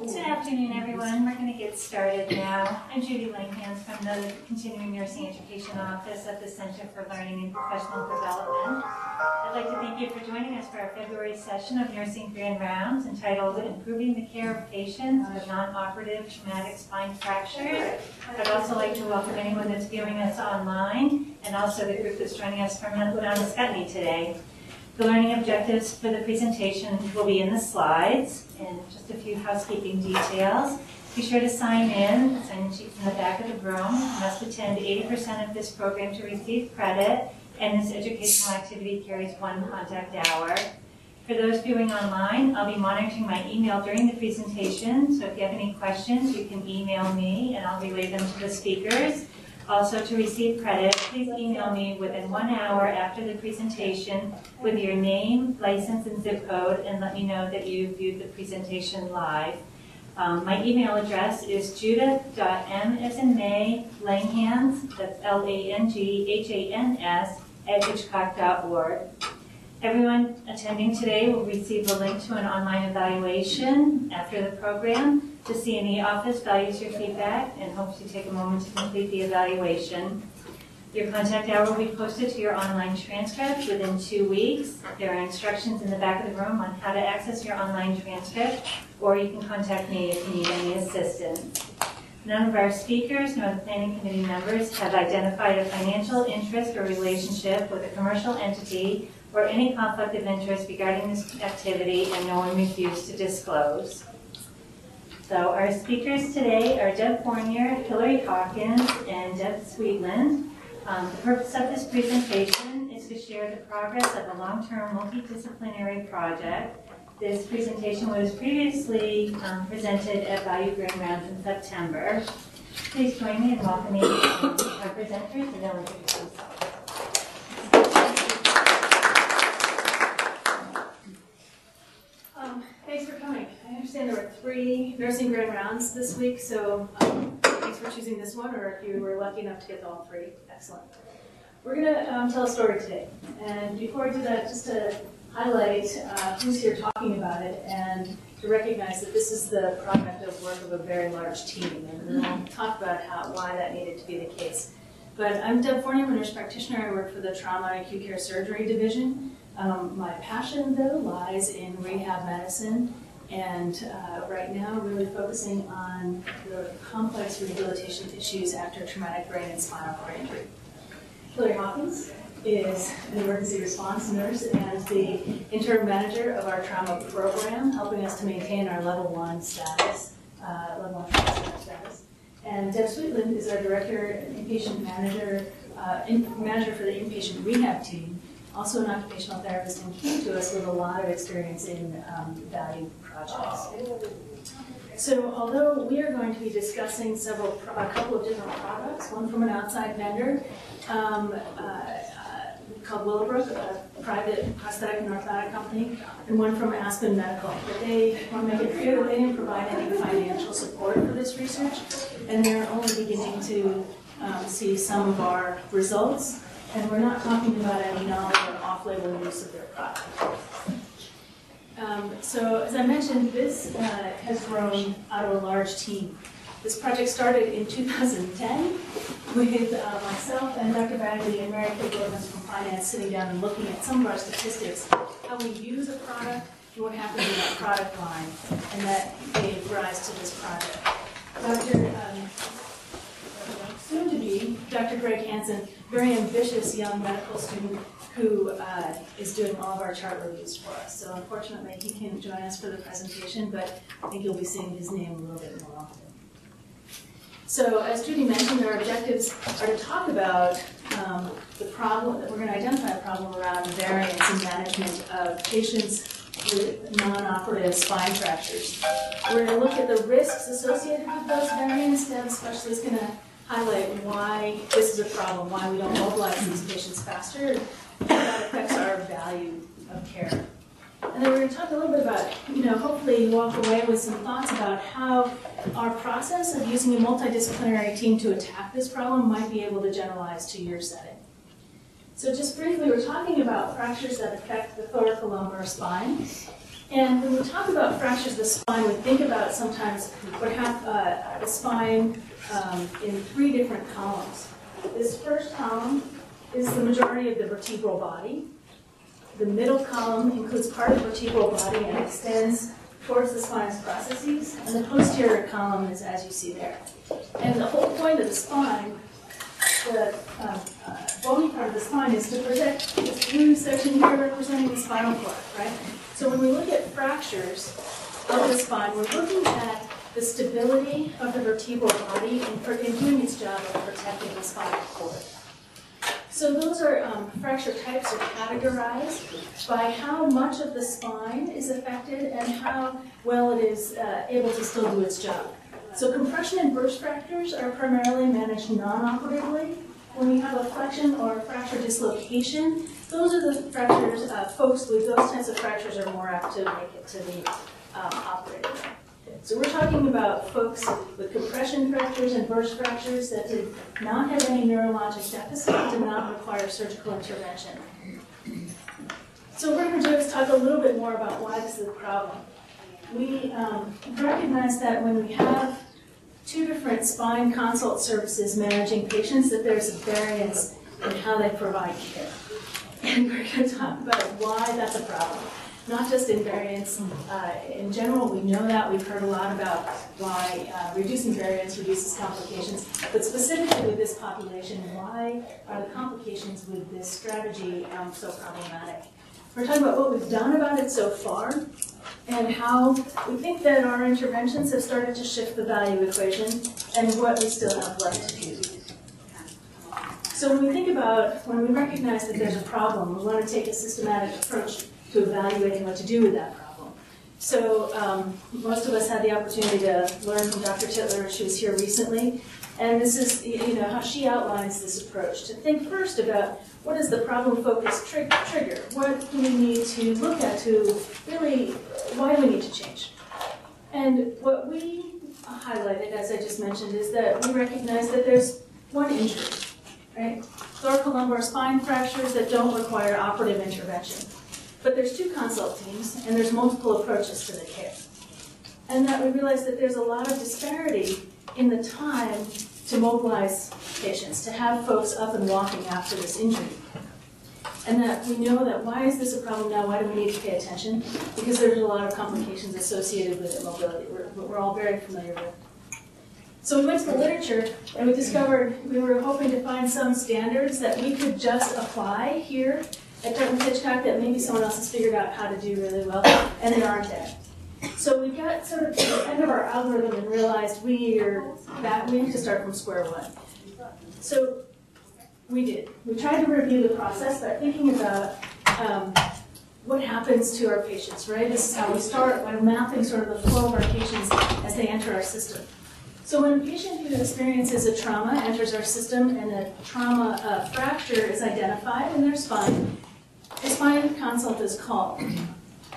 Good afternoon, everyone. We're going to get started now. I'm Judy Langhans from the Continuing Nursing Education Office at the Center for Learning and Professional Development. I'd like to thank you for joining us for our February session of Nursing Grand Rounds entitled Improving the Care of Patients with Non-Operative Traumatic Spine Fractures. I'd also like to welcome anyone that's viewing us online and also the group that's joining us from Mount Ascutney today. The learning objectives for the presentation will be in the slides and just a few housekeeping details. Be sure to sign in, sign in sheets in the back of the room. You must attend 80% of this program to receive credit, and this educational activity carries one contact hour. For those viewing online, I'll be monitoring my email during the presentation, so if you have any questions, you can email me and I'll relay them to the speakers. Also, to receive credit, please email me within one hour after the presentation with your name, license, and zip code, and let me know that you viewed the presentation live. Um, my email address is judith.m as in May, Langhans, that's L-A-N-G-H-A-N-S, at hitchcock.org. Everyone attending today will receive a link to an online evaluation after the program. The CNE office values your feedback and hopes you take a moment to complete the evaluation. Your contact hour will be posted to your online transcript within two weeks. There are instructions in the back of the room on how to access your online transcript, or you can contact me if you need any assistance. None of our speakers nor the planning committee members have identified a financial interest or relationship with a commercial entity or any conflict of interest regarding this activity, and no one refused to disclose. So our speakers today are Deb Fournier, Hilary Hawkins, and Deb Sweetland. Um, the purpose of this presentation is to share the progress of a long-term multidisciplinary project. This presentation was previously um, presented at Value Grand Rounds in September. Please join me in welcoming our presenters and then we'll introduce themselves. Um, thanks for coming. I understand there were three nursing grand rounds this week, so um, thanks for choosing this one, or if you were lucky enough to get all three, excellent. We're going to um, tell a story today, and before I do that, just to highlight uh, who's here talking about it, and to recognize that this is the product of work of a very large team, and we'll talk about how why that needed to be the case. But I'm Deb Fournier, I'm a nurse practitioner. I work for the Trauma and Acute Care Surgery Division. Um, my passion, though, lies in rehab medicine, and uh, right now, really focusing on the complex rehabilitation issues after traumatic brain and spinal cord injury. Hilary Hawkins is an emergency response nurse and the interim manager of our trauma program, helping us to maintain our level one status, uh, level one trauma status. And Deb Sweetland is our director and inpatient manager, uh, in, manager for the inpatient rehab team, also an occupational therapist and came to us with a lot of experience in um, value projects. So although we are going to be discussing several, a couple of different products, one from an outside vendor um, uh, called Willowbrook, a private prosthetic and orthotic company, and one from Aspen Medical. But they want to make it clear that they didn't provide any financial support for this research, and they're only beginning to um, see some of our results and we're not talking about any novel or off-label use of their product. Um, so as I mentioned, this uh, has grown out of a large team. This project started in 2010 with uh, myself and Dr. Bagley and Mary Kay Gomez from finance sitting down and looking at some of our statistics, how we use a product and what happens in that product line, and that gave rise to this project. Dr. Um, soon to be, Dr. Greg Hansen very ambitious young medical student who uh, is doing all of our chart reviews for us. So unfortunately, he can't join us for the presentation, but I think you'll be seeing his name a little bit more often. So as Judy mentioned, our objectives are to talk about um, the problem, we're going to identify a problem around variance in management of patients with non-operative spine fractures. We're going to look at the risks associated with those variants. Deb especially is going to highlight why this is a problem, why we don't mobilize these patients faster, and how that affects our value of care. And then we're going to talk a little bit about, you know, hopefully you walk away with some thoughts about how our process of using a multidisciplinary team to attack this problem might be able to generalize to your setting. So just briefly, we're talking about fractures that affect the thoracolumbar spine. And when we talk about fractures of the spine, we think about sometimes what have uh, spine um, in three different columns. This first column is the majority of the vertebral body. The middle column includes part of the vertebral body and extends towards the spinous processes. And the posterior column is as you see there. And the whole point of the spine the um, uh, bony part of the spine is to protect this blue section here representing the spinal cord, right? So when we look at fractures of the spine, we're looking at the stability of the vertebral body in, in doing its job of protecting the spinal cord. So those are um, fracture types are categorized by how much of the spine is affected and how well it is uh, able to still do its job. So compression and burst fractures are primarily managed non-operatively. When we have a flexion or fracture dislocation, those are the fractures, uh, folks with those types of fractures are more apt to make it to the um, operating room. So we're talking about folks with compression fractures and burst fractures that did not have any neurologic deficit, did not require surgical intervention. So what we're going to do is talk a little bit more about why this is a problem. We um, recognize that when we have two different spine consult services managing patients, that there's a variance in how they provide care. And we're going to talk about why that's a problem. Not just in variance, uh, in general, we know that, we've heard a lot about why uh, reducing variance reduces complications, but specifically with this population, why are the complications with this strategy um, so problematic? We're talking about what we've done about it so far, and how we think that our interventions have started to shift the value equation and what we still have left to do. So when we think about, when we recognize that there's a problem, we want to take a systematic approach to evaluating what to do with that problem. So um, most of us had the opportunity to learn from Dr. Titler, she was here recently, and this is you know how she outlines this approach, to think first about what is the problem-focused tri trigger? What do we need to look at to really, why do we need to change? And what we highlighted, as I just mentioned, is that we recognize that there's one injury, right? Thoracolumbar spine fractures that don't require operative intervention. But there's two consult teams, and there's multiple approaches to the care. And that we realize that there's a lot of disparity in the time to mobilize patients, to have folks up and walking after this injury. And that we know that why is this a problem now? Why do we need to pay attention? Because there's a lot of complications associated with immobility. We're, we're all very familiar with. So we went to the literature and we discovered we were hoping to find some standards that we could just apply here at Dartmouth Hitchcock that maybe someone else has figured out how to do really well, and they aren't there. So we got sort of to the end of our algorithm and realized we are that we need to start from square one. So we did. We tried to review the process by thinking about um, what happens to our patients, right? This is how we start by mapping sort of the flow of our patients as they enter our system. So when a patient who experiences a trauma enters our system and a trauma uh, fracture is identified in their spine, a spine consult is called.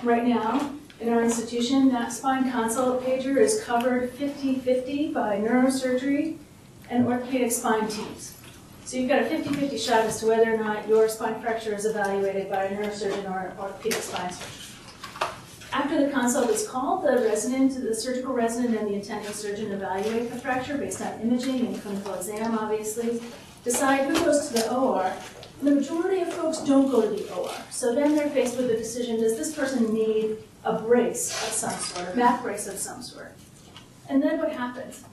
Right now, in our institution, that spine consult pager is covered 50-50 by neurosurgery and orthopedic spine teams. So you've got a 50-50 shot as to whether or not your spine fracture is evaluated by a neurosurgeon or an orthopedic spine surgeon. After the consult is called, the resident, the surgical resident and the attending surgeon evaluate the fracture based on imaging and clinical exam, obviously, decide who goes to the OR. The majority of folks don't go to the OR. So then they're faced with the decision, does this person need a brace of some sort, a back brace of some sort. And then what happens?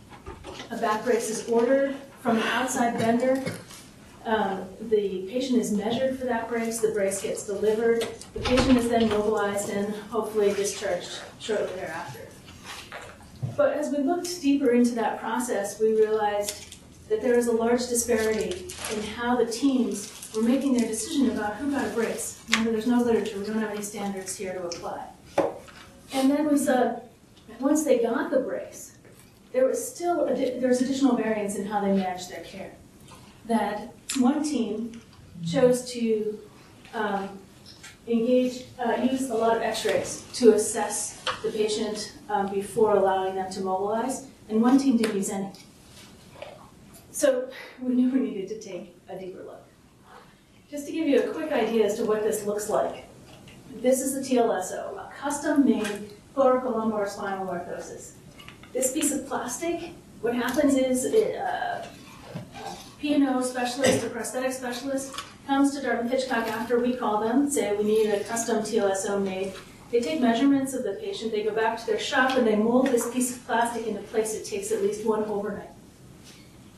A back brace is ordered from an outside vendor. Um, the patient is measured for that brace, the brace gets delivered, the patient is then mobilized and hopefully discharged shortly thereafter. But as we looked deeper into that process, we realized that there is a large disparity in how the teams were making their decision about who got a brace. Remember, there's no literature, we don't have any standards here to apply. And then we saw, once they got the brace, there was still, there was additional variance in how they managed their care. That one team chose to um, engage, uh, use a lot of x-rays to assess the patient um, before allowing them to mobilize, and one team didn't use any. So we knew we needed to take a deeper look. Just to give you a quick idea as to what this looks like. This is the TLSO, a custom-made thoracolumbar spinal orthosis. This piece of plastic, what happens is it, uh, a P&O specialist, a prosthetic specialist, comes to Dartmouth Hitchcock after we call them, say we need a custom TLSO made. They take measurements of the patient, they go back to their shop and they mold this piece of plastic into place. It takes at least one overnight.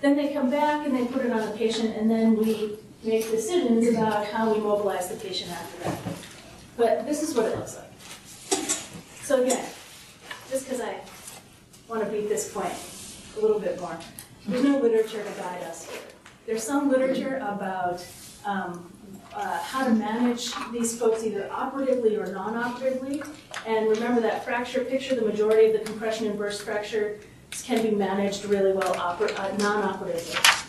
Then they come back and they put it on the patient and then we make decisions about how we mobilize the patient after that. But this is what it looks like. So again, just because I want to beat this point a little bit more, there's no literature to guide us here. There's some literature about um, uh, how to manage these folks either operatively or non-operatively. And remember that fracture picture, the majority of the compression and burst fracture can be managed really well uh, non-operatively.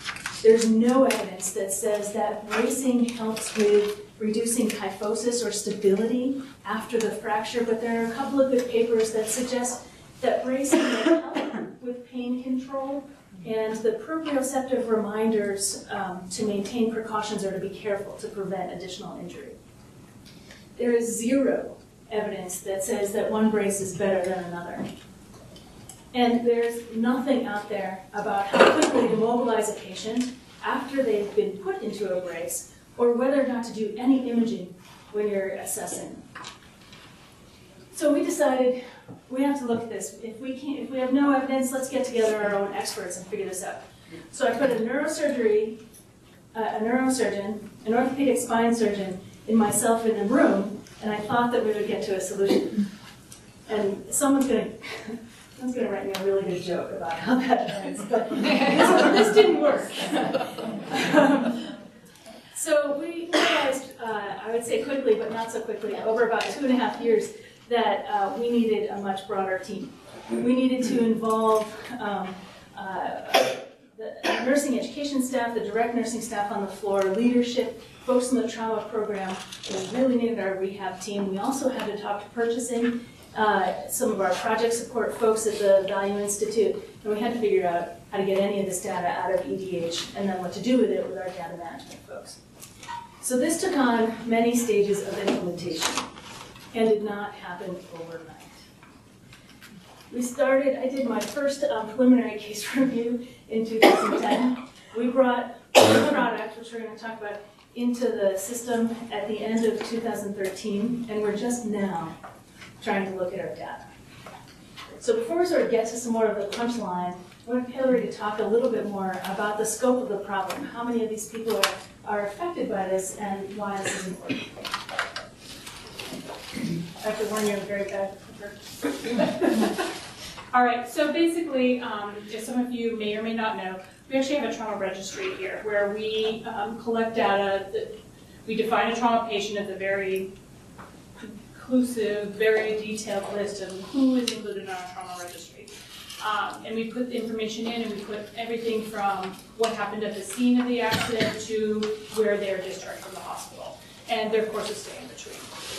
There's no evidence that says that bracing helps with reducing kyphosis or stability after the fracture, but there are a couple of good papers that suggest that bracing will help with pain control and the proprioceptive reminders um, to maintain precautions are to be careful to prevent additional injury. There is zero evidence that says that one brace is better than another. And there's nothing out there about how quickly to mobilize a patient after they've been put into a brace or whether or not to do any imaging when you're assessing. So we decided we have to look at this. If we can't, if we have no evidence, let's get together our own experts and figure this out. So I put a neurosurgery, uh, a neurosurgeon, an orthopedic spine surgeon, and myself in a room, and I thought that we would get to a solution. And someone's gonna, someone's gonna write me a really good joke about how that ends, but this, this didn't work. Um, so we realized, uh, I would say quickly, but not so quickly, over about two and a half years, that uh, we needed a much broader team. We needed to involve um, uh, the nursing education staff, the direct nursing staff on the floor, leadership, folks in the trauma program. We really needed our rehab team. We also had to talk to purchasing, uh, some of our project support folks at the Value Institute, and we had to figure out how to get any of this data out of EDH and then what to do with it with our data management folks. So this took on many stages of implementation and did not happen overnight. We started, I did my first um, preliminary case review in 2010. We brought the product, which we're going to talk about, into the system at the end of 2013, and we're just now trying to look at our data. So before we sort of get to some more of the punchline, I want Hilary to talk a little bit more about the scope of the problem, how many of these people are, are affected by this, and why this is important. I have to warn you, I'm very bad. All right, so basically, um, as some of you may or may not know, we actually have a trauma registry here where we um, collect data. That we define a trauma patient as the very inclusive, very detailed list of who is included in our trauma registry. Um, and we put the information in and we put everything from what happened at the scene of the accident to where they are discharged from the hospital and their course of stay in between.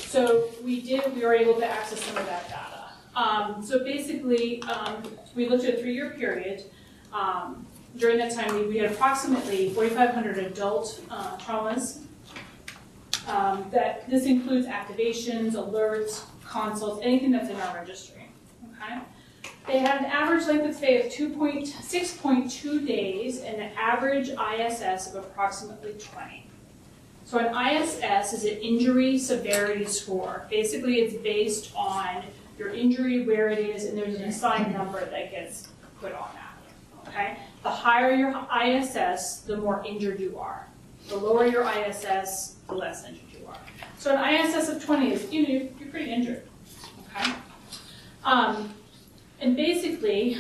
So we did, we were able to access some of that data. Um, so basically, um, we looked at a three-year period. Um, during that time, we, we had approximately 4,500 adult uh, traumas. Um, that this includes activations, alerts, consults, anything that's in our registry. Okay. They had an average length of stay of 2.6.2 days and an average ISS of approximately 20. So an ISS is an injury severity score. Basically, it's based on your injury, where it is, and there's an assigned number that gets put on that. Okay? The higher your ISS, the more injured you are. The lower your ISS, the less injured you are. So an ISS of 20 is, you know, you're pretty injured. Okay? Um, and basically,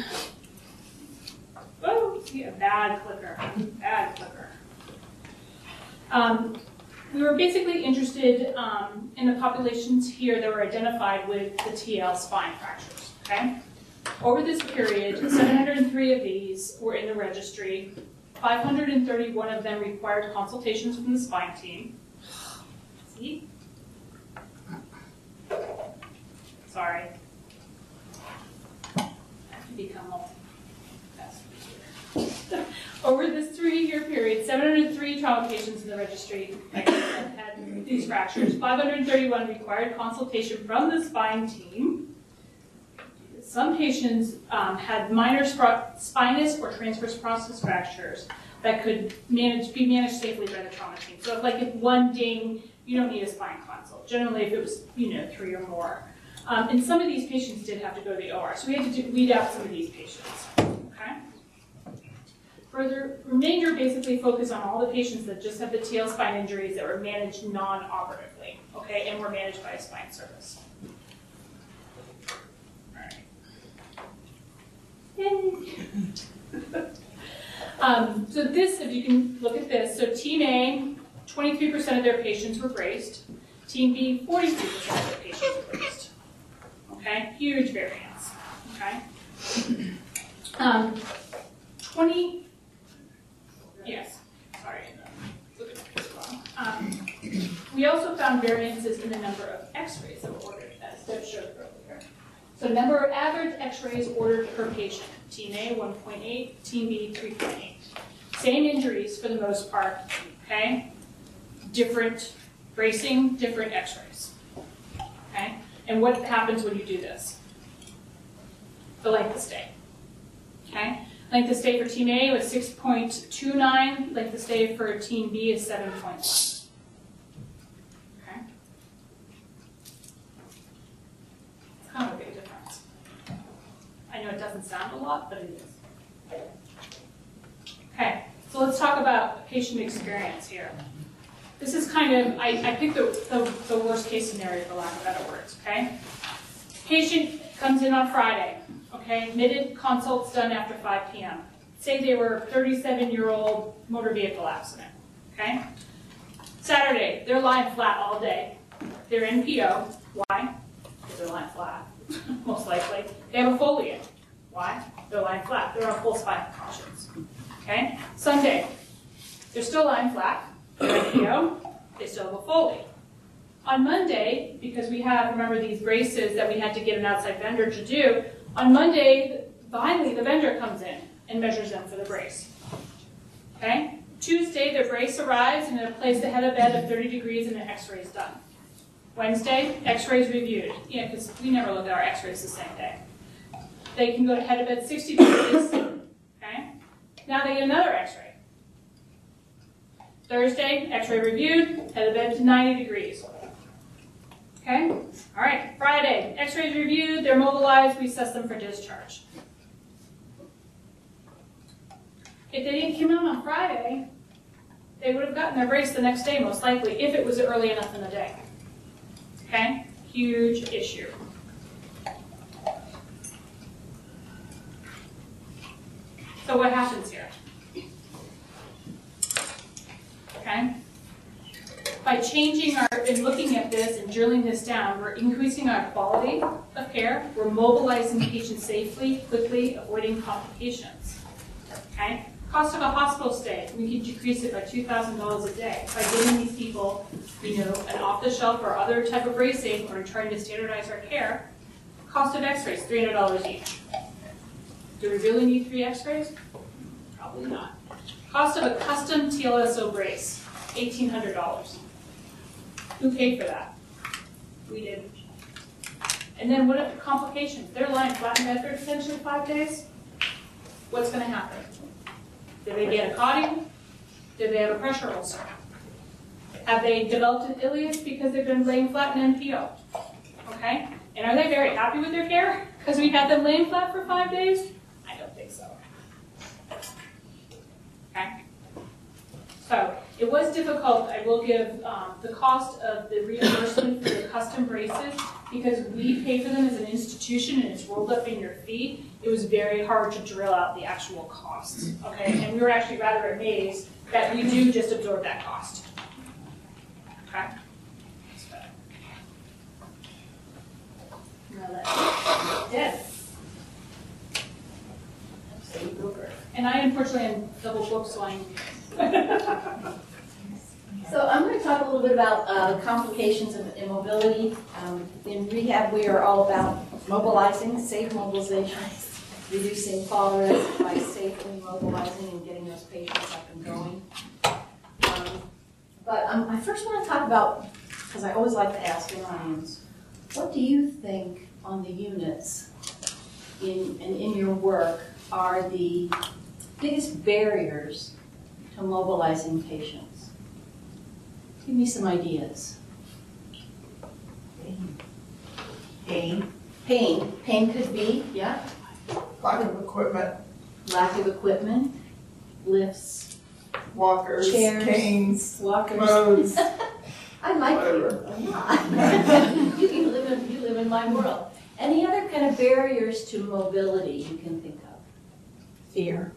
oh, see a bad clicker, bad clicker. Um, we were basically interested um, in the populations here that were identified with the TL spine fractures. Okay. Over this period, 703 of these were in the registry. 531 of them required consultations from the spine team. See? Sorry. I have to become here. Over this three-year period, 703 trauma patients in the registry had these fractures. 531 required consultation from the spine team. Some patients um, had minor spinous or transverse process fractures that could manage, be managed safely by the trauma team. So if like if one ding, you don't need a spine consult. Generally, if it was, you know, three or more. Um, and some of these patients did have to go to the OR, so we had to do, weed out some of these patients, okay? For the remainder, basically focus on all the patients that just have the TL spine injuries that were managed non-operatively, okay, and were managed by a spine service. Um, so this, if you can look at this, so team A, twenty-three percent of their patients were braced. Team B, forty-three percent of their patients were braced. Okay, huge variance, okay? Um, twenty, yes, sorry. Um, we also found variances in the number of x-rays that were ordered, as Deb showed earlier. So number of average x-rays ordered per patient, team A, one point eight, team B, three point eight. Same injuries for the most part, okay? Different bracing, different x-rays, okay? And what happens when you do this? The length of stay. Okay? Length of stay for team A was 6.29, length of stay for team B is 7.1. Okay? It's kind of a big difference. I know it doesn't sound a lot, but it is. Okay, so let's talk about patient experience here. This is kind of, I, I picked the, the, the worst case scenario for lack of better words, okay? Patient comes in on Friday, okay, admitted consults done after five PM. Say they were thirty-seven-year-old motor vehicle accident, okay? Saturday, they're lying flat all day. They're NPO, why? Because they're lying flat, most likely. They have a Foley, why? They're lying flat, they're on full spine precautions, okay? Sunday, they're still lying flat, they still have a Foley. On Monday, because we have, remember these braces that we had to get an outside vendor to do, on Monday, finally, the vendor comes in and measures them for the brace. Okay? Tuesday, their brace arrives and they're placed ahead of bed at 30 degrees and an x-ray is done. Wednesday, x-rays reviewed. Yeah, because we never look at our x-rays the same day. They can go to head of bed 60 degrees. Okay? Now they get another x-ray. Thursday, x-ray reviewed, head of bed to 90 degrees. Okay? All right, Friday, x-rays reviewed, they're mobilized, we assess them for discharge. If they didn't come out on Friday, they would have gotten their brace the next day, most likely, if it was early enough in the day. Okay? Huge issue. So what happens here? Okay? By changing our, and looking at this and drilling this down, we're increasing our quality of care, we're mobilizing patients safely, quickly, avoiding complications. Okay? Cost of a hospital stay, we can decrease it by two thousand dollars a day by giving these people, you know, an off-the-shelf or other type of bracing or trying to standardize our care. Cost of x-rays, three hundred dollars each. Do we really need three x-rays? Probably not. Cost of a custom TLSO brace, eighteen hundred dollars. Who paid for that? We did. And then what if complications? They're lying flat in bed for potentially five days. What's gonna happen? Did they get a clotting? Did they have a pressure ulcer? Have they developed an ileus because they've been laying flat in NPO? Okay? And are they very happy with their care? Because we had them laying flat for five days? I don't think so. Okay? So it was difficult, I will give um, the cost of the reimbursement for the custom braces, because we pay for them as an institution and it's rolled up in your fee, it was very hard to drill out the actual costs, okay? And we were actually rather amazed that we do just absorb that cost. Okay? That, Deb. And I unfortunately am double booked, so I'm So I'm going to talk a little bit about uh, complications of immobility. Um, In rehab, we are all about mobilizing, safe mobilization, reducing fall risk by safely mobilizing and getting those patients up and going. but um, I first want to talk about, because I always like to ask in audience, what do you think on the units in, and in your work are the biggest barriers to mobilizing patients? Give me some ideas. Pain, Pain, pain could be, yeah, lack of equipment, lack of equipment, lifts, walkers, Chairs. canes, walkers. modes. I like you Whatever. a lot. You you live in, you live in my world. Any other kind of barriers to mobility you can think of? Fear.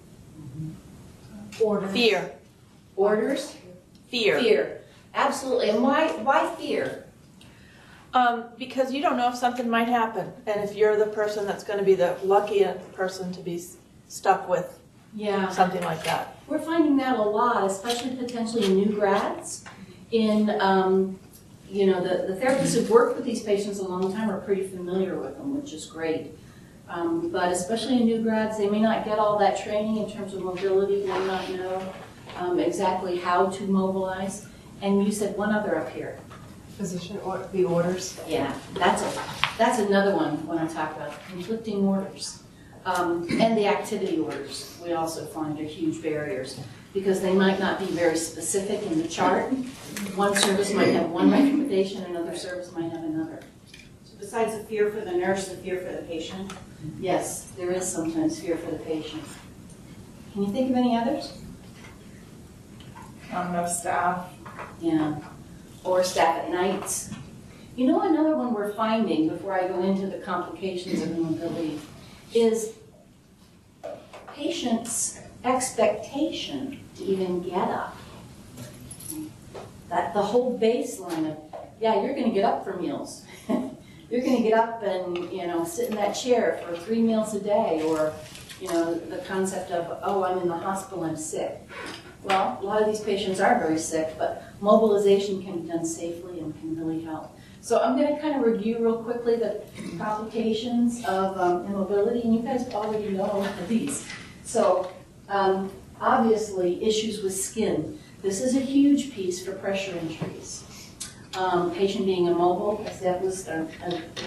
Order. Fear. Orders? Fear. Fear. Absolutely. And why, why fear? Um, because you don't know if something might happen, and if you're the person that's going to be the lucky person to be stuck with Yeah. something like that. We're finding that a lot, especially potentially in new grads. In, um, you know, the, the therapists who've worked with these patients a long time are pretty familiar with them, which is great. Um, but especially in new grads, they may not get all that training in terms of mobility, they may not know um, exactly how to mobilize. And you said one other up here. Physician or the orders. Yeah, that's a, that's another one when I talk about conflicting orders. Um, and the activity orders, we also find are huge barriers because they might not be very specific in the chart. One service might have one recommendation, another service might have another. So besides the fear for the nurse, the fear for the patient? Yes, there is sometimes fear for the patient. Can you think of any others? Not enough staff. Yeah, or staff at nights. You know, another one we're finding, before I go into the complications of immobility, is patients' expectation to even get up. That the whole baseline of, yeah, you're gonna get up for meals. You're gonna get up and, you know, sit in that chair for three meals a day, or, you know, the concept of, oh, I'm in the hospital, I'm sick. Well, a lot of these patients are very sick, but mobilization can be done safely and can really help. So I'm going to kind of review real quickly the complications of um, immobility, and you guys already know these. So um, obviously, issues with skin. This is a huge piece for pressure injuries. Um, patient being immobile, as that was, uh,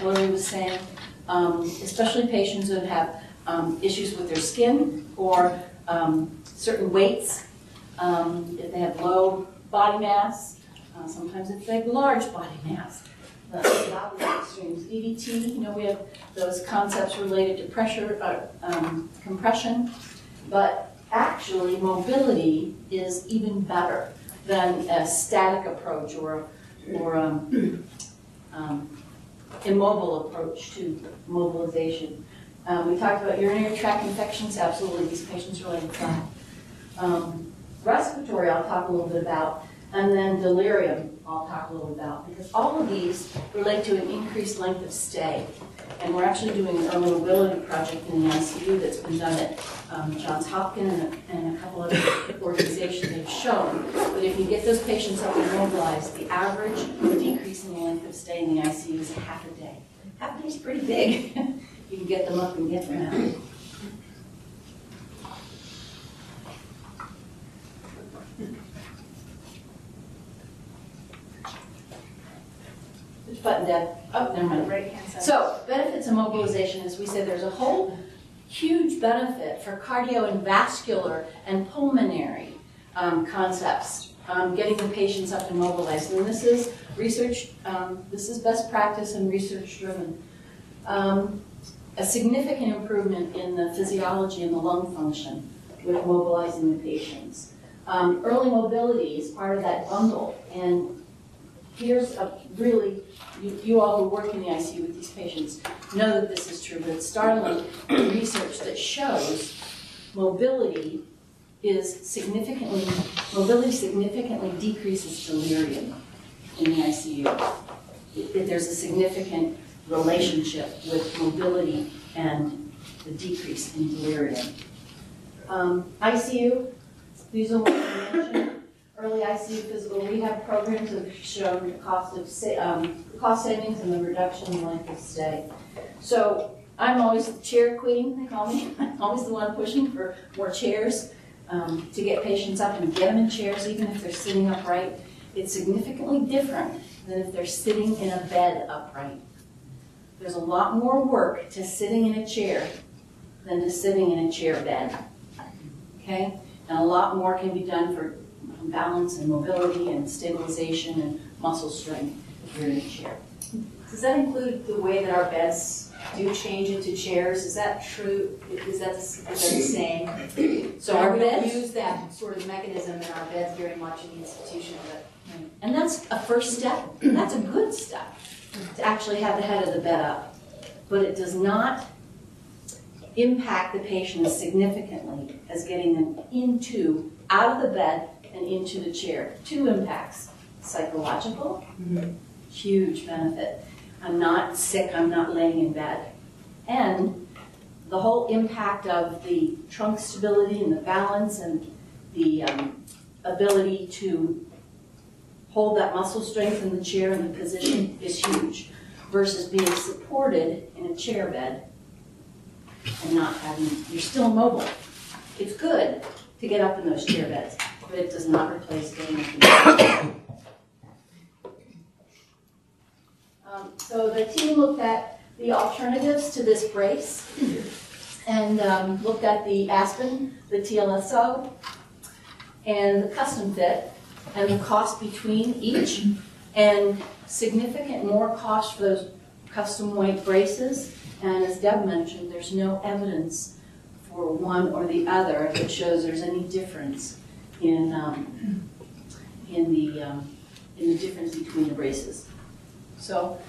was saying, um, especially patients who have um, issues with their skin or um, certain weights um, if they have low body mass, uh, sometimes they have large body mass. The extremes. DVT, you know, we have those concepts related to pressure, uh, um, compression, but actually mobility is even better than a static approach or, or um, um, immobile approach to mobilization. Um, we talked about urinary tract infections, absolutely, these patients laying flat. Um, respiratory, I'll talk a little bit about, and then delirium, I'll talk a little bit about, because all of these relate to an increased length of stay. And we're actually doing an early mobility project in the ICU that's been done at um, Johns Hopkins and a- and a couple other organizations have shown that if you get those patients up and mobilized, the average decrease in the length of stay in the ICU is half a day. Half a day is pretty big. You can get them up and get them out. Button, Deb? Oh, never mind. Right hand side. So, benefits of mobilization, as we said, there's a whole huge benefit for cardio and vascular and pulmonary um, concepts, um, getting the patients up and mobilized. And this is research, um, this is best practice and research driven. Um, a significant improvement in the physiology and the lung function with mobilizing the patients. Um, early mobility is part of that bundle, and here's a really, you, you all who work in the ICU with these patients know that this is true, but it's startling research that shows mobility is significantly, mobility significantly decreases delirium in the ICU. It- it- There's a significant relationship with mobility and the decrease in delirium. Um, ICU, these are what I mentioned. Early ICU physical rehab programs have shown the cost of, sa- um, cost savings and the reduction in length of stay. So I'm always the chair queen, they call me. I'm always the one pushing for more chairs um, to get patients up and get them in chairs, even if they're sitting upright. It's significantly different than if they're sitting in a bed upright. There's a lot more work to sitting in a chair than to sitting in a chair bed. Okay? And a lot more can be done for balance and mobility and stabilization and muscle strength if you're in a chair. Does that include the way that our beds do change into chairs? Is that true? Is that, is that the same? So our We beds, use that sort of mechanism in our beds very much in the institution, but and that's a first step, that's a good step, to actually have the head of the bed up. But it does not impact the patient as significantly as getting them into, out of the bed and into the chair. Two impacts, psychological, huge benefit. I'm not sick, I'm not laying in bed. And the whole impact of the trunk stability and the balance and the um, ability to hold that muscle strength in the chair and the position is huge versus being supported in a chair bed and not having, you're still mobile. It's good to get up in those chair beds, it does not replace the. Um, So the team looked at the alternatives to this brace and um, looked at the Aspen, the TLSO, and the custom fit, and the cost between each, and significant more cost for those custom weight braces. And as Deb mentioned, there's no evidence for one or the other that shows there's any difference in, um, in the, um, in the difference between the braces. So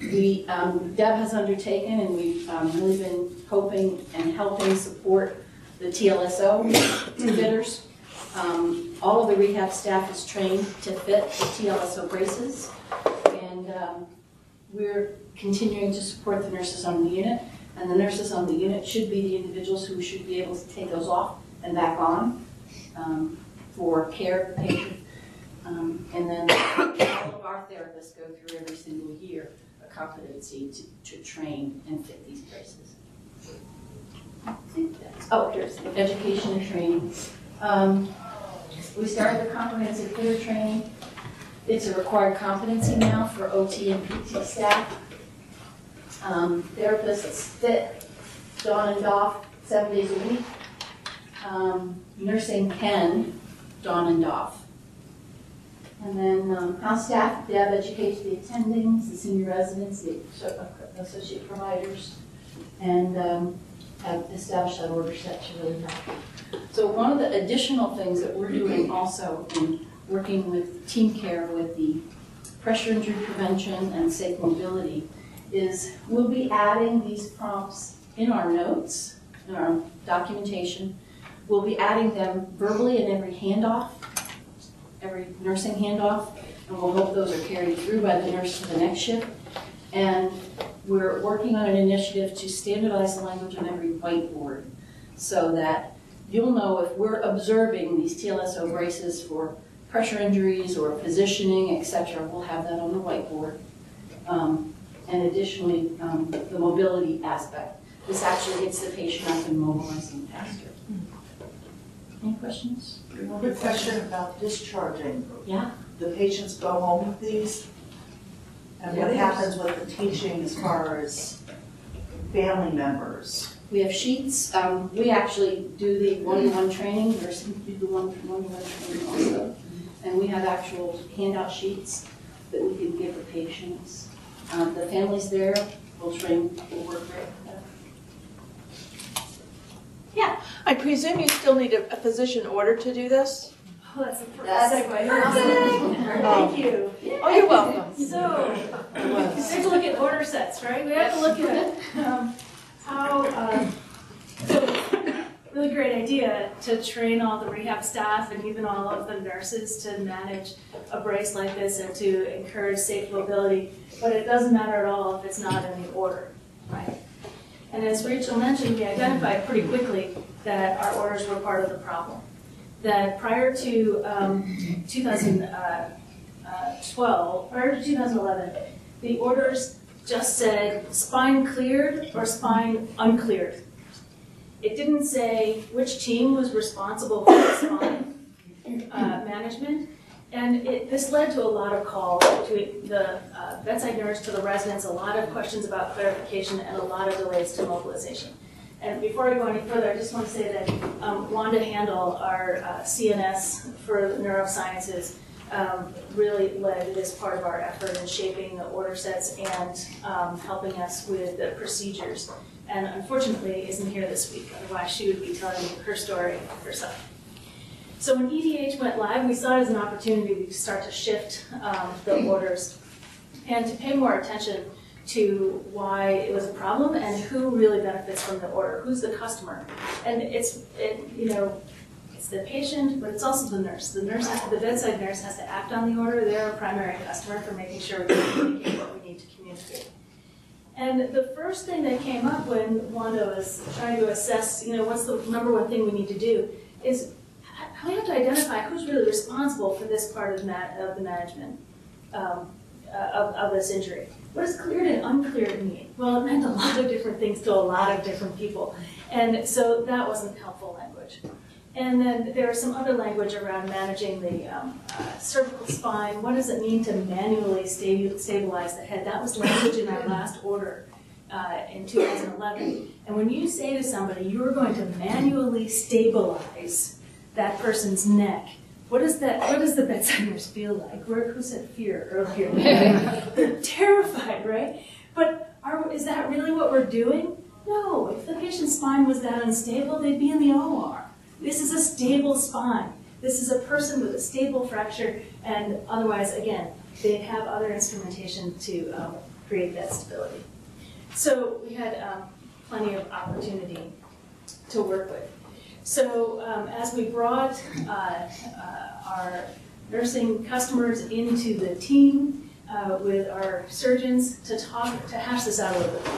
we, um, Deb has undertaken, and we've um, really been hoping and helping support the TLSO fitters. Um, All of the rehab staff is trained to fit the TLSO braces, and um, we're continuing to support the nurses on the unit. And the nurses on the unit should be the individuals who should be able to take those off and back on um, for care of the patient. Um, And then all of our therapists go through every single year a competency to, to train and fit these braces. Oh, here's education and training. Um, We started the comprehensive fitter training. It's a required competency now for OT and PT staff. Um, Therapists fit don and doff seven days a week. Um, Nursing can don and doff. And then um, house staff, Deb educates the attendings, the senior residents, the associate providers, and um, have established that order set to really help. So one of the additional things that we're doing also in working with team care with the pressure injury prevention and safe mobility is we'll be adding these prompts in our notes, in our documentation. We'll be adding them verbally in every handoff, every nursing handoff, and we'll hope those are carried through by the nurse to the next shift. And we're working on an initiative to standardize the language on every whiteboard so that you'll know if we're observing these TLSO braces for pressure injuries or positioning, et cetera, we'll have that on the whiteboard. Um, And additionally, um, the mobility aspect. This actually gets the patient up and mobilizing faster. Any questions? Quick question about discharging. Yeah? The patients go home with these? And what Yeah. happens with the teaching as far as family members? We have sheets. Um, we actually do the one-to-one training, nurses do the one- one-to-one training also. And we have actual handout sheets that we can give the patients. Um, the families there will train, will work very I presume you still need a, a physician order to do this? Oh, that's a perfect segue. Thank you. Oh, you're welcome. So, we have to look at order sets, right? We have to look at um, how, uh, so really great idea to train all the rehab staff and even all of the nurses to manage a brace like this and to encourage safe mobility. But it doesn't matter at all if it's not in the order, right? And as Rachel mentioned, we identified pretty quickly that our orders were part of the problem. That prior to um, 2012, prior to 2011, the orders just said spine cleared or spine uncleared. It didn't say which team was responsible for the spine uh, management, And it, this led to a lot of calls between the uh, bedside nurse to the residents, a lot of questions about clarification, and a lot of delays to mobilization. And before I go any further, I just want to say that um, Wanda Handel, our uh, CNS for neurosciences, um, really led this part of our effort in shaping the order sets and um, helping us with the procedures. And unfortunately, isn't here this week, otherwise she would be telling her story herself. So when EDH went live, we saw it as an opportunity to start to shift um, the orders and to pay more attention to why it was a problem and who really benefits from the order, who's the customer. And it's, it, you know, it's the patient, but it's also the nurse. The nurse, has, the bedside nurse has to act on the order. They're a primary customer for making sure we communicate what we need to communicate. And the first thing that came up when Wanda was trying to assess, you know, what's the number one thing we need to do, is we have to identify who's really responsible for this part of, ma- of the management um, uh, of, of this injury. What does cleared and uncleared mean? Well, it meant a lot of different things to a lot of different people. And so that wasn't helpful language. And then there was some other language around managing the um, uh, cervical spine. What does it mean to manually stabi- stabilize the head? That was language in our last order uh, in 2011. And when you say to somebody, you're going to manually stabilize that person's neck, what does that? What does the bedside nurse feel like? Where, who said fear earlier? They're terrified, right? But are, is that really what we're doing? No. If the patient's spine was that unstable, they'd be in the OR. This is a stable spine. This is a person with a stable fracture, and otherwise, again, they'd have other instrumentation to um, create that stability. So we had um, plenty of opportunity to work with. So um, as we brought uh, uh, our nursing customers into the team uh, with our surgeons to talk, to hash this out a little bit.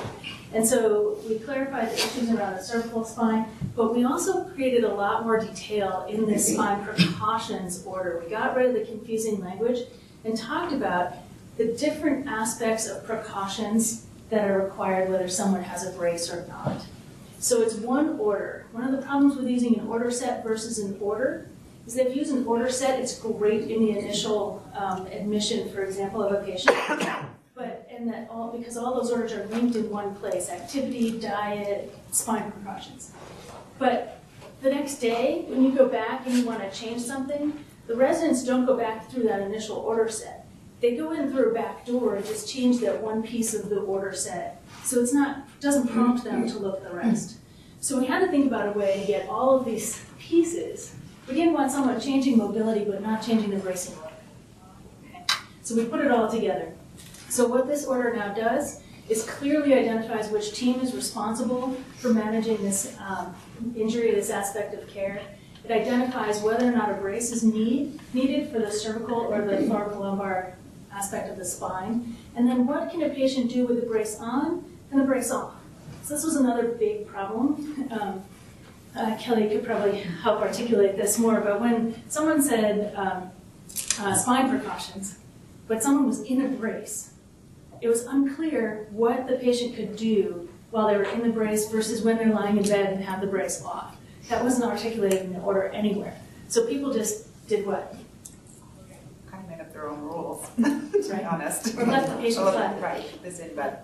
And so we clarified the issues around the cervical spine, but we also created a lot more detail in this spine precautions order. We got rid of the confusing language and talked about the different aspects of precautions that are required whether someone has a brace or not. So it's one order. One of the problems with using an order set versus an order is that if you use an order set, it's great in the initial um, admission, for example, of a patient. But in that all because all those orders are linked in one place: activity, diet, spine precautions. But the next day, when you go back and you want to change something, the residents don't go back through that initial order set. They go in through a back door and just change that one piece of the order set. So it's not doesn't prompt them to look the rest. So we had to think about a way to get all of these pieces. We didn't want someone changing mobility but not changing the bracing order. So we put it all together. So what this order now does is clearly identifies which team is responsible for managing this um, injury, this aspect of care. It identifies whether or not a brace is need, needed for the cervical or the thoracolumbar aspect of the spine. And then what can a patient do with the brace on and the brace off? So this was another big problem. Um, uh, Kelly could probably help articulate this more, but when someone said um, uh, spine precautions, but someone was in a brace, it was unclear what the patient could do while they were in the brace versus when they're lying in bed and have the brace off. That wasn't articulated in the order anywhere. So people just did what? kind of made up their own rules, to be Right. honest. Or left the patient flat. Right, this in bed.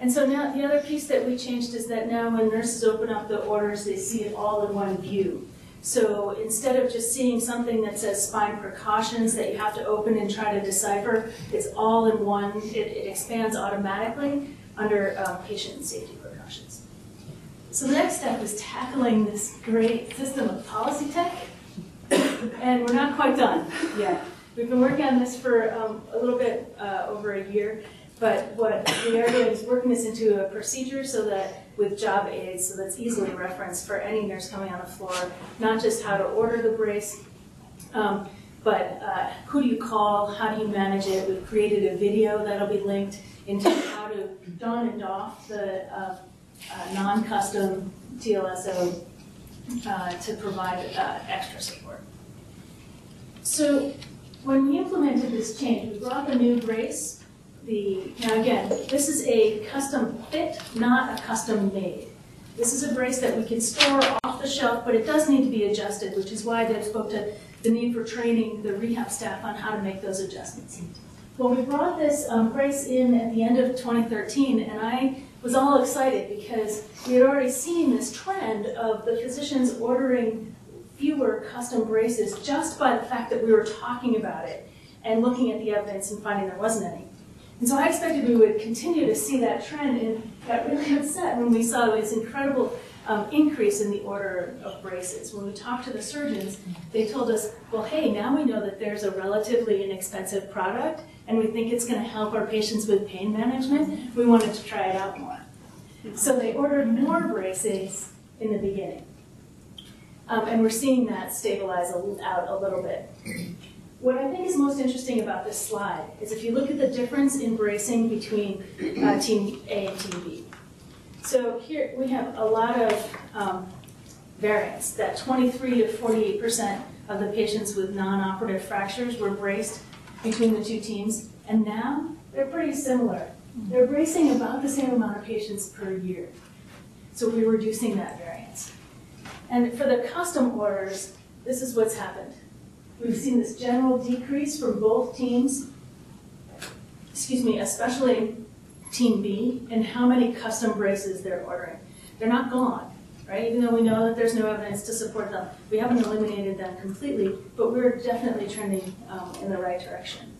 And so now the other piece that we changed is that now when nurses open up the orders, they see it all in one view. So instead of just seeing something that says spine precautions that you have to open and try to decipher, it's all in one, it, it expands automatically under um, patient safety precautions. So the next step is tackling this great system of PolicyTech. And we're not quite done yet. We've been working on this for um, a little bit uh, over a year. But what we are doing is working this into a procedure so that with job aids, so that's easily referenced for any nurse coming on the floor, not just how to order the brace, um, but uh, who do you call, how do you manage it? We've created a video that'll be linked into how to don and doff the uh, uh, non-custom TLSO uh, to provide uh, extra support. So when we implemented this change, we brought the new brace the, now again, this is a custom fit, not a custom made. This is a brace that we can store off the shelf, but it does need to be adjusted, which is why I spoke to the need for training the rehab staff on how to make those adjustments. Well, we brought this um, brace in at the end of 2013, and I was all excited because we had already seen this trend of the physicians ordering fewer custom braces just by the fact that we were talking about it and looking at the evidence and finding there wasn't any. And so I expected we would continue to see that trend and got really upset when we saw this incredible um, increase in the order of braces. When we talked to the surgeons, they told us, well, hey, now we know that there's a relatively inexpensive product and we think it's going to help our patients with pain management. We wanted to try it out more. So they ordered more braces in the beginning. Um, and we're seeing that stabilize out a little bit. What I think is most interesting about this slide is if you look at the difference in bracing between uh, Team A and Team B. So here we have a lot of um, variance, that 23 to 48% of the patients with non-operative fractures were braced between the two teams, and now they're pretty similar. They're bracing about the same amount of patients per year. So we're reducing that variance. And for the custom orders, this is what's happened. We've seen this general decrease from both teams, excuse me, especially Team B, and how many custom braces they're ordering. They're not gone, right? Even though we know that there's no evidence to support them. We haven't eliminated them completely, but we're definitely trending um, in the right direction.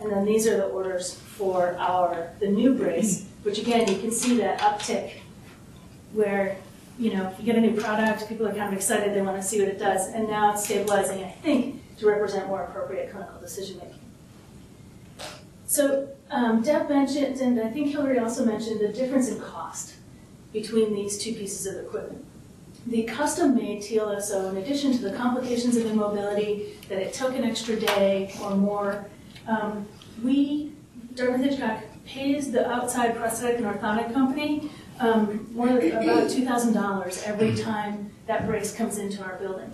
And then these are the orders for our, the new brace, which again, you can see that uptick where, you know, you get a new product, people are kind of excited, they want to see what it does, and now it's stabilizing, I think, to represent more appropriate clinical decision making. So um, Deb mentioned, and I think Hilary also mentioned, the difference in cost between these two pieces of equipment. The custom-made TLSO, in addition to the complications of immobility, that it took an extra day or more, um, we, Dartmouth Hitchcock, pays the outside prosthetic and orthotic company um, more about $2,000 every time that brace comes into our building.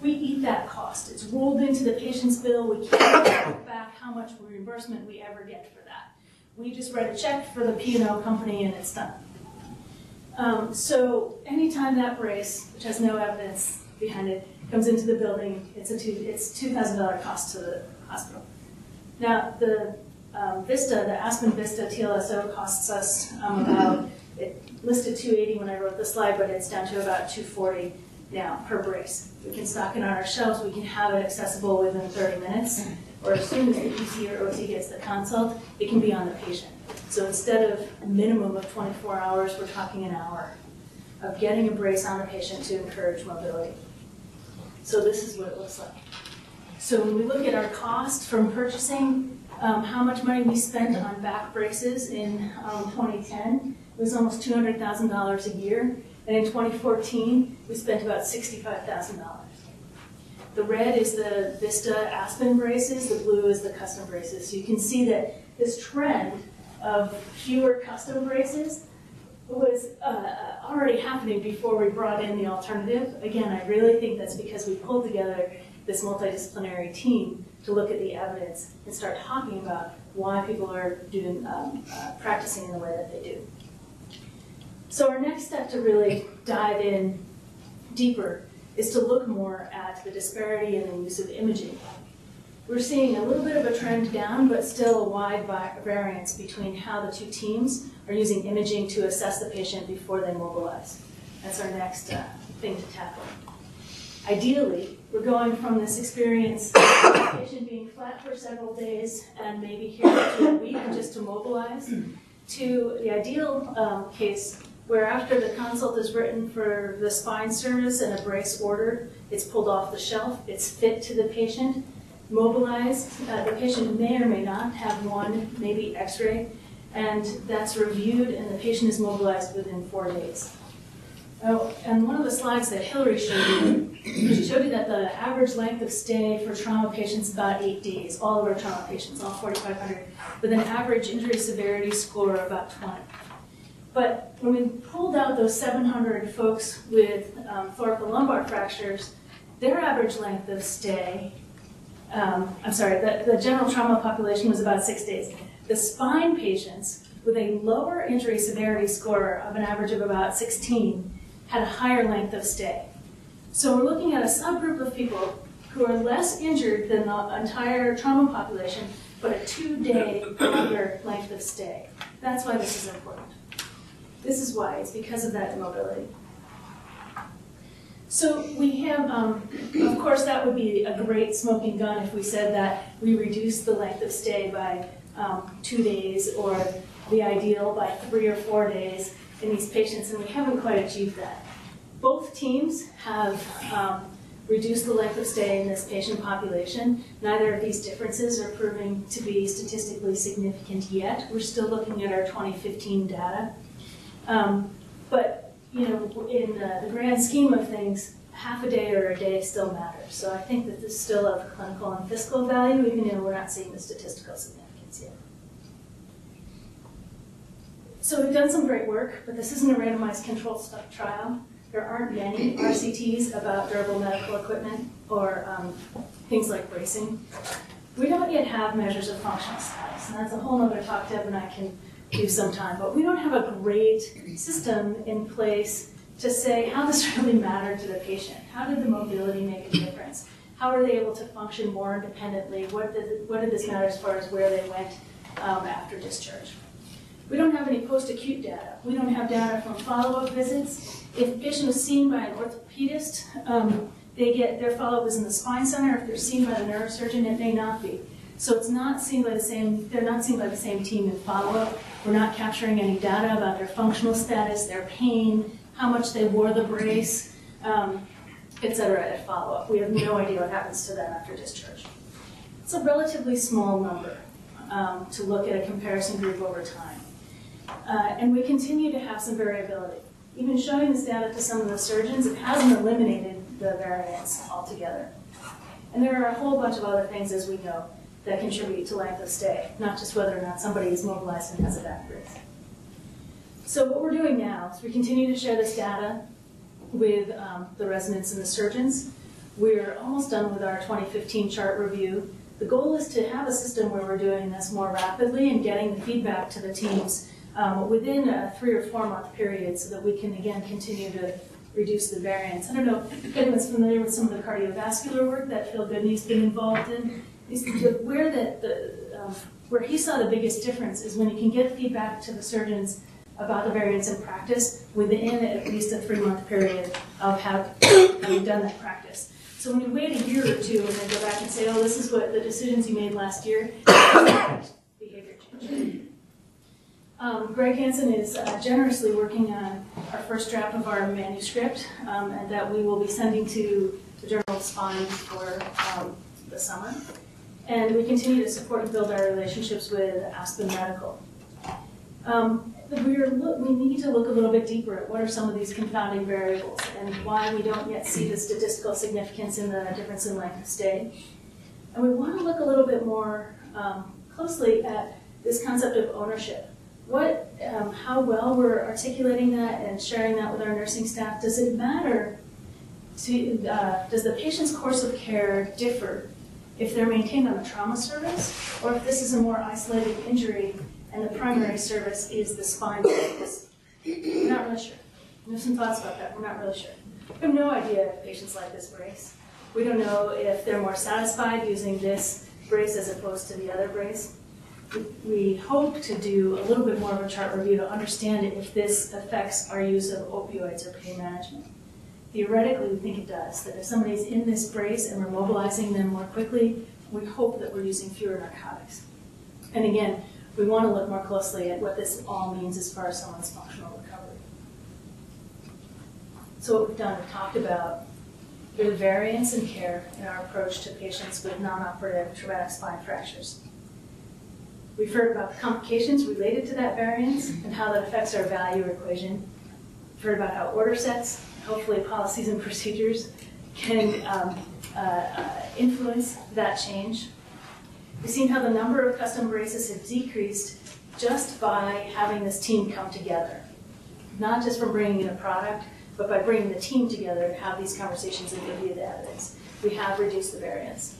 We eat that cost. It's rolled into the patient's bill. We can't back how much reimbursement we ever get for that. We just write a check for the P&O company and it's done. Um, so anytime that brace, which has no evidence behind it, comes into the building, it's a two, it's two thousand dollar cost to the hospital. Now the um, Vista, the Aspen Vista TLSO costs us um, about it listed 280 when I wrote the slide, but it's down to about 240 now per brace. We can stock it on our shelves. We can have it accessible within 30 minutes, or as soon as the PT or OT gets the consult, it can be on the patient. So instead of a minimum of 24 hours, we're talking an hour of getting a brace on the patient to encourage mobility. So this is what it looks like. So when we look at our cost from purchasing, um, how much money we spent on back braces in um, 2010, it was almost $200,000 a year. And in 2014, we spent about $65,000. The red is the Vista Aspen braces, the blue is the custom braces. So you can see that this trend of fewer custom braces was uh, already happening before we brought in the alternative. Again, I really think that's because we pulled together this multidisciplinary team to look at the evidence and start talking about why people are doing um, uh, practicing in the way that they do. So our next step to really dive in deeper is to look more at the disparity in the use of imaging. We're seeing a little bit of a trend down, but still a wide variance between how the two teams are using imaging to assess the patient before they mobilize. That's our next uh, thing to tackle. Ideally, we're going from this experience of the patient being flat for several days and maybe here to a week just to mobilize, to the ideal um, case where after the consult is written for the spine service and a brace ordered, it's pulled off the shelf, it's fit to the patient, mobilized. Uh, the patient may or may not have one, maybe x-ray, and that's reviewed and the patient is mobilized within four days. Oh, and one of the slides that Hilary showed you, she showed you that the average length of stay for trauma patients is about eight days, all of our trauma patients, all 4,500, with an average injury severity score of about 20. But when we pulled out those 700 folks with um, thoracolumbar fractures, their average length of stay, um, I'm sorry, the, the general trauma population was about six days. The spine patients with a lower injury severity score of an average of about 16 had a higher length of stay. So we're looking at a subgroup of people who are less injured than the entire trauma population, but a two-day longer length of stay. That's why this is important. This is why, it's because of that immobility. So we have, um, of course, that would be a great smoking gun if we said that we reduce the length of stay by um, two days or the ideal by three or four days in these patients, and we haven't quite achieved that. Both teams have um, reduced the length of stay in this patient population. Neither of these differences are proving to be statistically significant yet. We're still looking at our 2015 data. Um, but you know, in the, the grand scheme of things, half a day or a day still matters. So I think that this is still of clinical and fiscal value, even though we're not seeing the statistical significance yet. So we've done some great work, but this isn't a randomized controlled trial. There aren't many RCTs about durable medical equipment or um, things like bracing. We don't yet have measures of functional status, and that's a whole other talk Deb and I can do some time, But we don't have a great system in place to say how this really mattered to the patient. How did the mobility make a difference? How were they able to function more independently? What did, what did this matter as far as where they went um, after discharge? We don't have any post-acute data. We don't have data from follow-up visits. If a patient was seen by an orthopedist, um, they get their follow-up is in the spine center. If they're seen by the neurosurgeon, it may not be. So it's not seen by the same. They're not seen by the same team in follow-up. We're not capturing any data about their functional status, their pain, how much they wore the brace, um, et cetera, at follow-up. We have no idea what happens to them after discharge. It's a relatively small number um, to look at a comparison group over time. Uh, and we continue to have some variability. Even showing this data to some of the surgeons, it hasn't eliminated the variance altogether. And there are a whole bunch of other things, as we know, that contribute to length of stay, not just whether or not somebody is mobilized and has a back brace. So what we're doing now is we continue to share this data with um, the residents and the surgeons. We're almost done with our 2015 chart review. The goal is to have a system where we're doing this more rapidly and getting the feedback to the teams um, within a three or four month period so that we can again continue to reduce the variance. I don't know if anyone's familiar with some of the cardiovascular work that Phil Goodney's been involved in. Is the, where that the um, where he saw the biggest difference is when you can get feedback to the surgeons about the variance in practice within at least a three month period of having done that practice. So when you wait a year or two and then go back and say, oh, this is what the decisions you made last year, behavior change. Um, Greg Hansen is uh, generously working on our first draft of our manuscript, um, and that we will be sending to the Journal of Spine for um, the summer. And we continue to support and build our relationships with Aspen Medical. Um, we're we need to look a little bit deeper at what are some of these confounding variables and why we don't yet see the statistical significance in the difference in length of stay. And we want to look a little bit more um, closely at this concept of ownership. What, um, how well we're articulating that and sharing that with our nursing staff. Does it matter to, uh, does the patient's course of care differ if they're maintained on a trauma service or if this is a more isolated injury and the primary service is the spine service? We're not really sure. We have some thoughts about that. We're not really sure. We have no idea if patients like this brace. We don't know if they're more satisfied using this brace as opposed to the other brace. We hope to do a little bit more of a chart review to understand if this affects our use of opioids or pain management. Theoretically, we think it does, that if somebody's in this brace and we're mobilizing them more quickly, we hope that we're using fewer narcotics. And again, we want to look more closely at what this all means as far as someone's functional recovery. So what we've done, we've talked about the variance in care in our approach to patients with non-operative traumatic spine fractures. We've heard about the complications related to that variance and how that affects our value equation. We've heard about how order sets, hopefully policies and procedures, can um, uh, uh, influence that change. We've seen how the number of custom braces have decreased just by having this team come together. Not just from bringing in a product, but by bringing the team together to have these conversations and you the evidence. We have reduced the variance.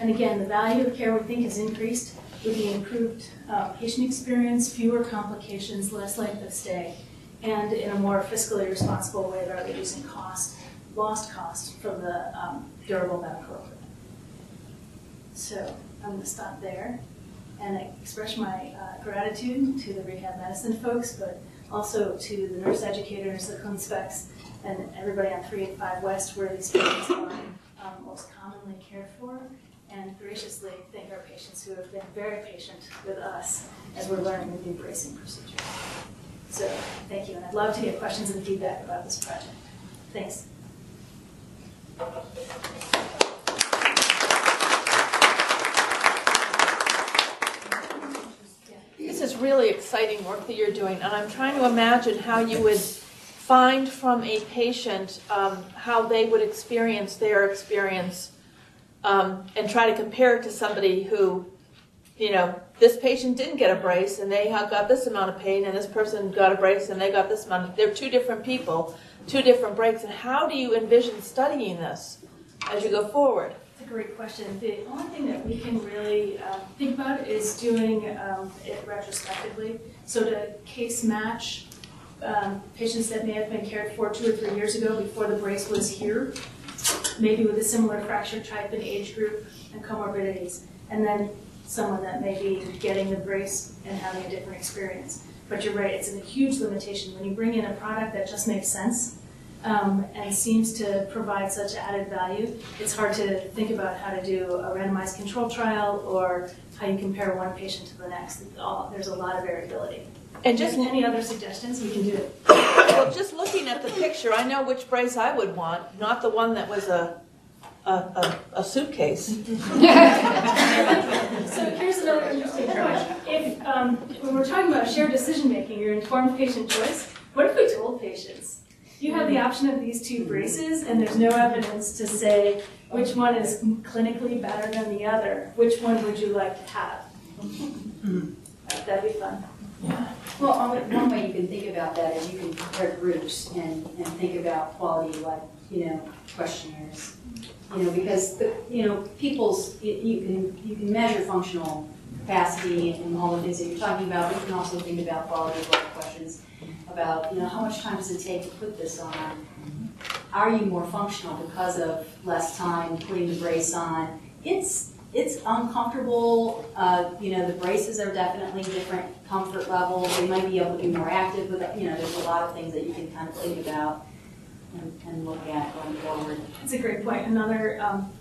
And again, the value of care we think has increased with the improved uh, patient experience, fewer complications, less length of stay, and in a more fiscally responsible way by reducing cost, lost cost from the um, durable medical equipment. So I'm going to stop there and express my uh, gratitude to the rehab medicine folks, but also to the nurse educators, the conspecs, and everybody on 3 and 5 West where these patients are um, most commonly cared for, and graciously thank our patients who have been very patient with us as we're learning the new bracing procedure. So thank you, and I'd love to get questions and feedback about this project. Thanks. This is really exciting work that you're doing, and I'm trying to imagine how you would find from a patient um, how they would experience their experience um, and try to compare it to somebody who, you know, this patient didn't get a brace and they got this amount of pain, and this person got a brace and they got this amount. They're two different people, two different breaks. And how do you envision studying this as you go forward? That's a great question. The only thing that we can really um, think about is doing um, it retrospectively. So to case match um, patients that may have been cared for two or three years ago before the brace was here, maybe with a similar fracture type and age group and comorbidities, and then someone that may be getting the brace and having a different experience. But you're right, it's a huge limitation. When you bring in a product that just makes sense, um, and seems to provide such added value, it's hard to think about how to do a randomized control trial or how you compare one patient to the next. All- There's a lot of variability. And Just just any other suggestions, we can do it. well, just looking at the picture, I know which brace I would want, not the one that was a a, a, a suitcase. So here's another interesting point. If, um, when we're talking about shared decision-making, your informed patient choice, what if we told patients, you have the option of these two braces, and there's no evidence to say which one is clinically better than the other. Which one would you like to have? That'd be fun. Well, one way you can think about that is you can compare groups and, and think about quality, like, you know, questionnaires. You know, because, the you know, people's, you- you can, you can measure functional capacity and all the things that you're talking about. You can also think about quality of life questions, about, you know, how much time does it take to put this on? Are you more functional because of less time putting the brace on? It's, it's uncomfortable, uh, you know, the braces are definitely different comfort levels. They might be able to be more active it. you know, there's a lot of things that you can kind of think about and, and look at going forward. That's a great point. Another um,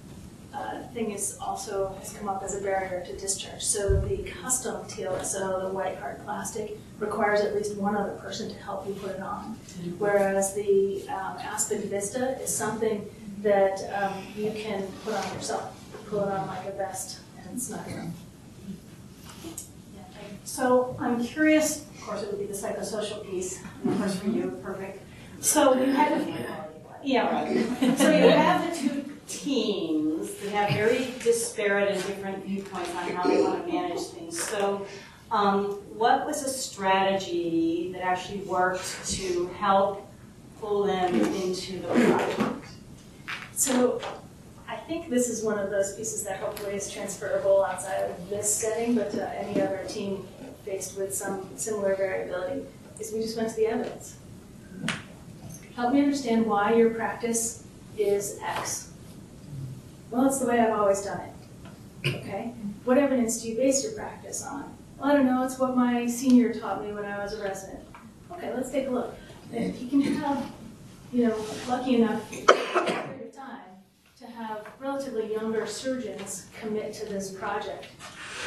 uh, thing is also has come up as a barrier to discharge. So the custom TLSO, the white hard plastic, requires at least one other person to help you put it on. Whereas the um, Aspen Vista is something that um, you can put on yourself. Pull it on like a vest and snug it up. Yeah. So I'm curious, of course, it would be the psychosocial piece, of course for you, perfect. So you have, yeah. So you have the two teams that have very disparate and different viewpoints on how they want to manage things. So um, what was a strategy that actually worked to help pull them into the project? So I think this is one of those pieces that hopefully is transferable outside of this setting, but to any other team faced with some similar variability, is we just went to the evidence. Help me understand why your practice is X. Well, it's the way I've always done it. Okay? What evidence do you base your practice on? Well, I don't know, it's what my senior taught me when I was a resident. Okay, let's take a look. If you can have, you know, lucky enough period of time to have relatively younger surgeons commit to this project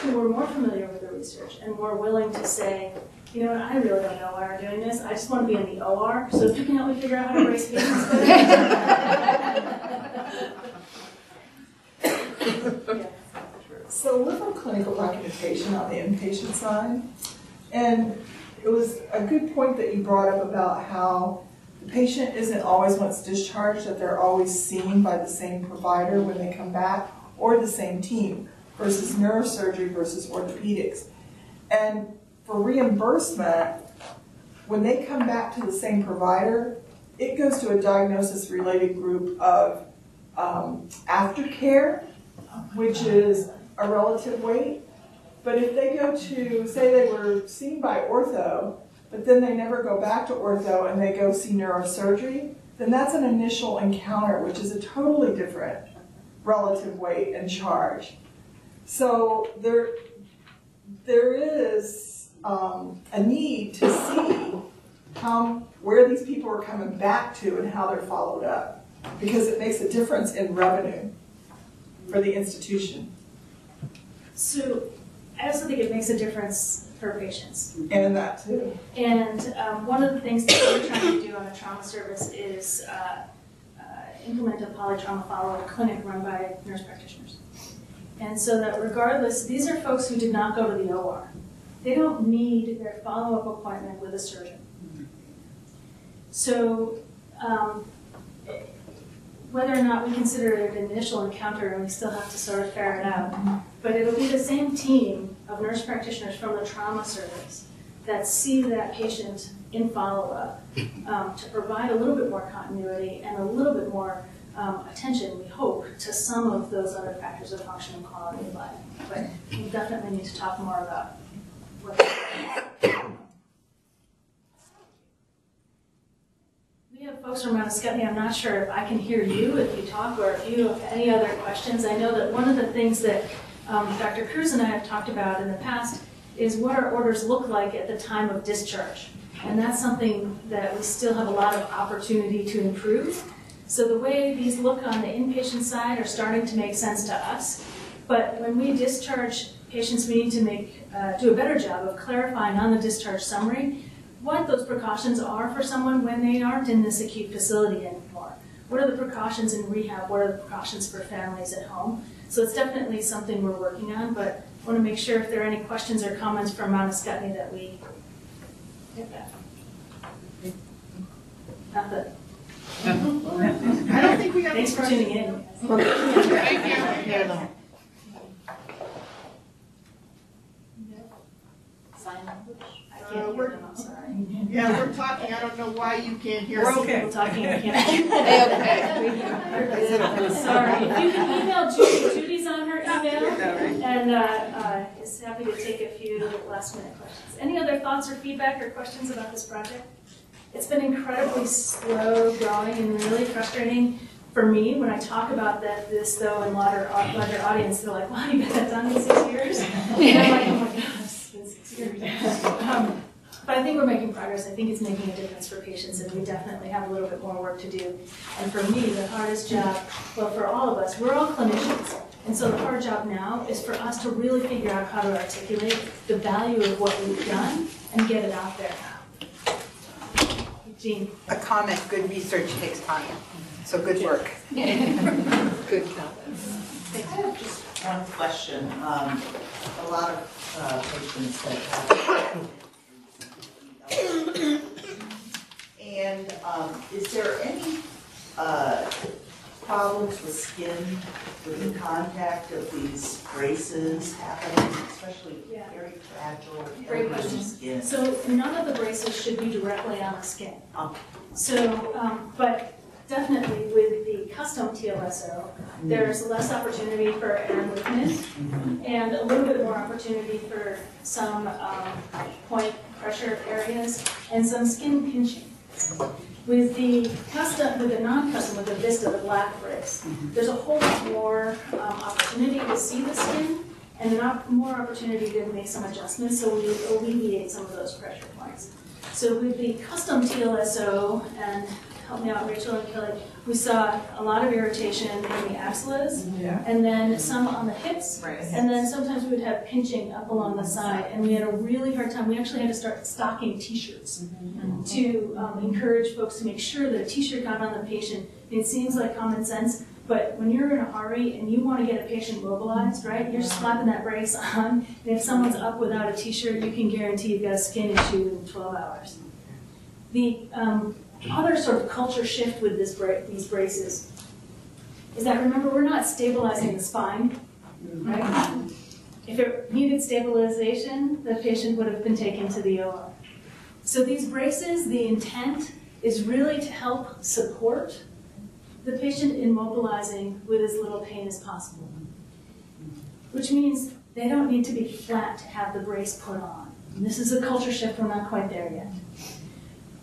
who are more familiar with the research and more willing to say, you know what, I really don't know why we're doing this. I just want to be in the OR. So if you can help me figure out how to brace patients better. So we're from clinical documentation on the inpatient side. And it was a good point that you brought up about how the patient isn't always once discharged, that they're always seen by the same provider when they come back, or the same team, versus neurosurgery versus orthopedics. And for reimbursement, when they come back to the same provider, it goes to a diagnosis-related group of um, aftercare, which is a relative weight. But if they go to, say they were seen by ortho, but then they never go back to ortho and they go see neurosurgery, then that's an initial encounter, which is a totally different relative weight and charge. So there, there is um, a need to see how, where these people are coming back to and how they're followed up. Because it makes a difference in revenue for the institution So I also think it makes a difference for patients. and that too. And um, one of the things that we're trying to do on a trauma service is uh, uh, implement a polytrauma follow-up clinic run by nurse practitioners. And so that regardless, these are folks who did not go to the OR. They don't need their follow-up appointment with a surgeon. So um, whether or not we consider it an initial encounter, and we still have to sort of ferret out, but it'll be the same team of nurse practitioners from the trauma service that see that patient in follow-up um, to provide a little bit more continuity and a little bit more um, attention, we hope, to some of those other factors of function and quality of life. But we definitely need to talk more about We have folks from Mount Ascutney, I'm not sure if I can hear you if you talk or if you have any other questions. I know that one of the things that um, Dr. Cruz and I have talked about in the past is what our orders look like at the time of discharge. And that's something that we still have a lot of opportunity to improve. So the way these look on the inpatient side are starting to make sense to us. But when we discharge patients, we need to make, uh, do a better job of clarifying on the discharge summary what those precautions are for someone when they aren't in this acute facility anymore. What are the precautions in rehab? What are the precautions for families at home? So it's definitely something we're working on, but I want to make sure if there are any questions or comments from Mount Ascutney that we get that. Not that. I don't think we have. Thanks for tuning in. Thank you. Sign language? I can't hear them, I'm sorry. Yeah, we're talking, I don't know why you can't hear us. People talking, I can't. Sorry, you can email Judy, Judy's on her email, and uh, uh, is happy to take a few last minute questions. Any other thoughts or feedback or questions about this project? It's been incredibly slow growing and really frustrating for me when I talk about that, this though in larger, larger audience, they're like, wow, you got that done in six years? And I'm like, my gosh, it's been six years. Um, But I think we're making progress. I think it's making a difference for patients, and we definitely have a little bit more work to do. And for me, the hardest job, well, for all of us, we're all clinicians. And so the hard job now is for us to really figure out how to articulate the value of what we've done and get it out there now. Jean? A comment, good research takes time, so good work. Good comment. I have just one question. Um, a lot of uh, patients that have. And, um, is there any, uh, problems with skin, with the contact of these braces happening, especially Yeah. very fragile, Great question. skin? So none of the braces should be directly on the skin. Oh. So, um, but definitely with the custom TLSO, there's less opportunity for air movement and a little bit more opportunity for some um, point pressure areas and some skin pinching. With the custom, with the non-custom, with the Vista, the black brace, there's a whole lot more um, opportunity to see the skin and an op- more opportunity to make some adjustments so we alleviate some of those pressure points. So with the custom TLSO, and help me out, Rachel and Kelly, we saw a lot of irritation in the axillas, Yeah. and then some on the hips, Right. and then sometimes we would have pinching up along the side, and we had a really hard time. We actually had to start stocking T-shirts to um, encourage folks to make sure that a T-shirt got on the patient. It seems like common sense, but when you're in a hurry and you want to get a patient mobilized, right? You're slapping that brace on, and if someone's up without a T-shirt, you can guarantee you've got a skin issue in 12 hours. The um, other sort of culture shift with this bra- these braces is that remember we're not stabilizing the spine, right? If it needed stabilization, the patient would have been taken to the OR. So these braces, the intent is really to help support the patient in mobilizing with as little pain as possible. Which means they don't need to be flat to have the brace put on. And this is a culture shift, we're not quite there yet.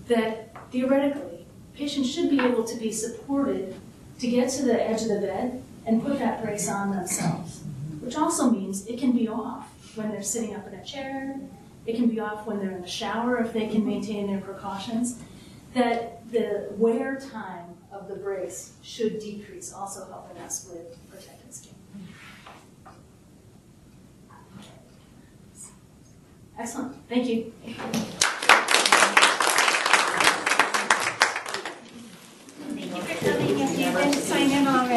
That theoretically, patients should be able to be supported to get to the edge of the bed and put that brace on themselves. Which also means it can be off when they're sitting up in a chair, it can be off when they're in the shower if they can maintain their precautions. That the wear time of the brace should decrease, also helping us with protected skin. Excellent, thank you.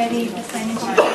You for coming.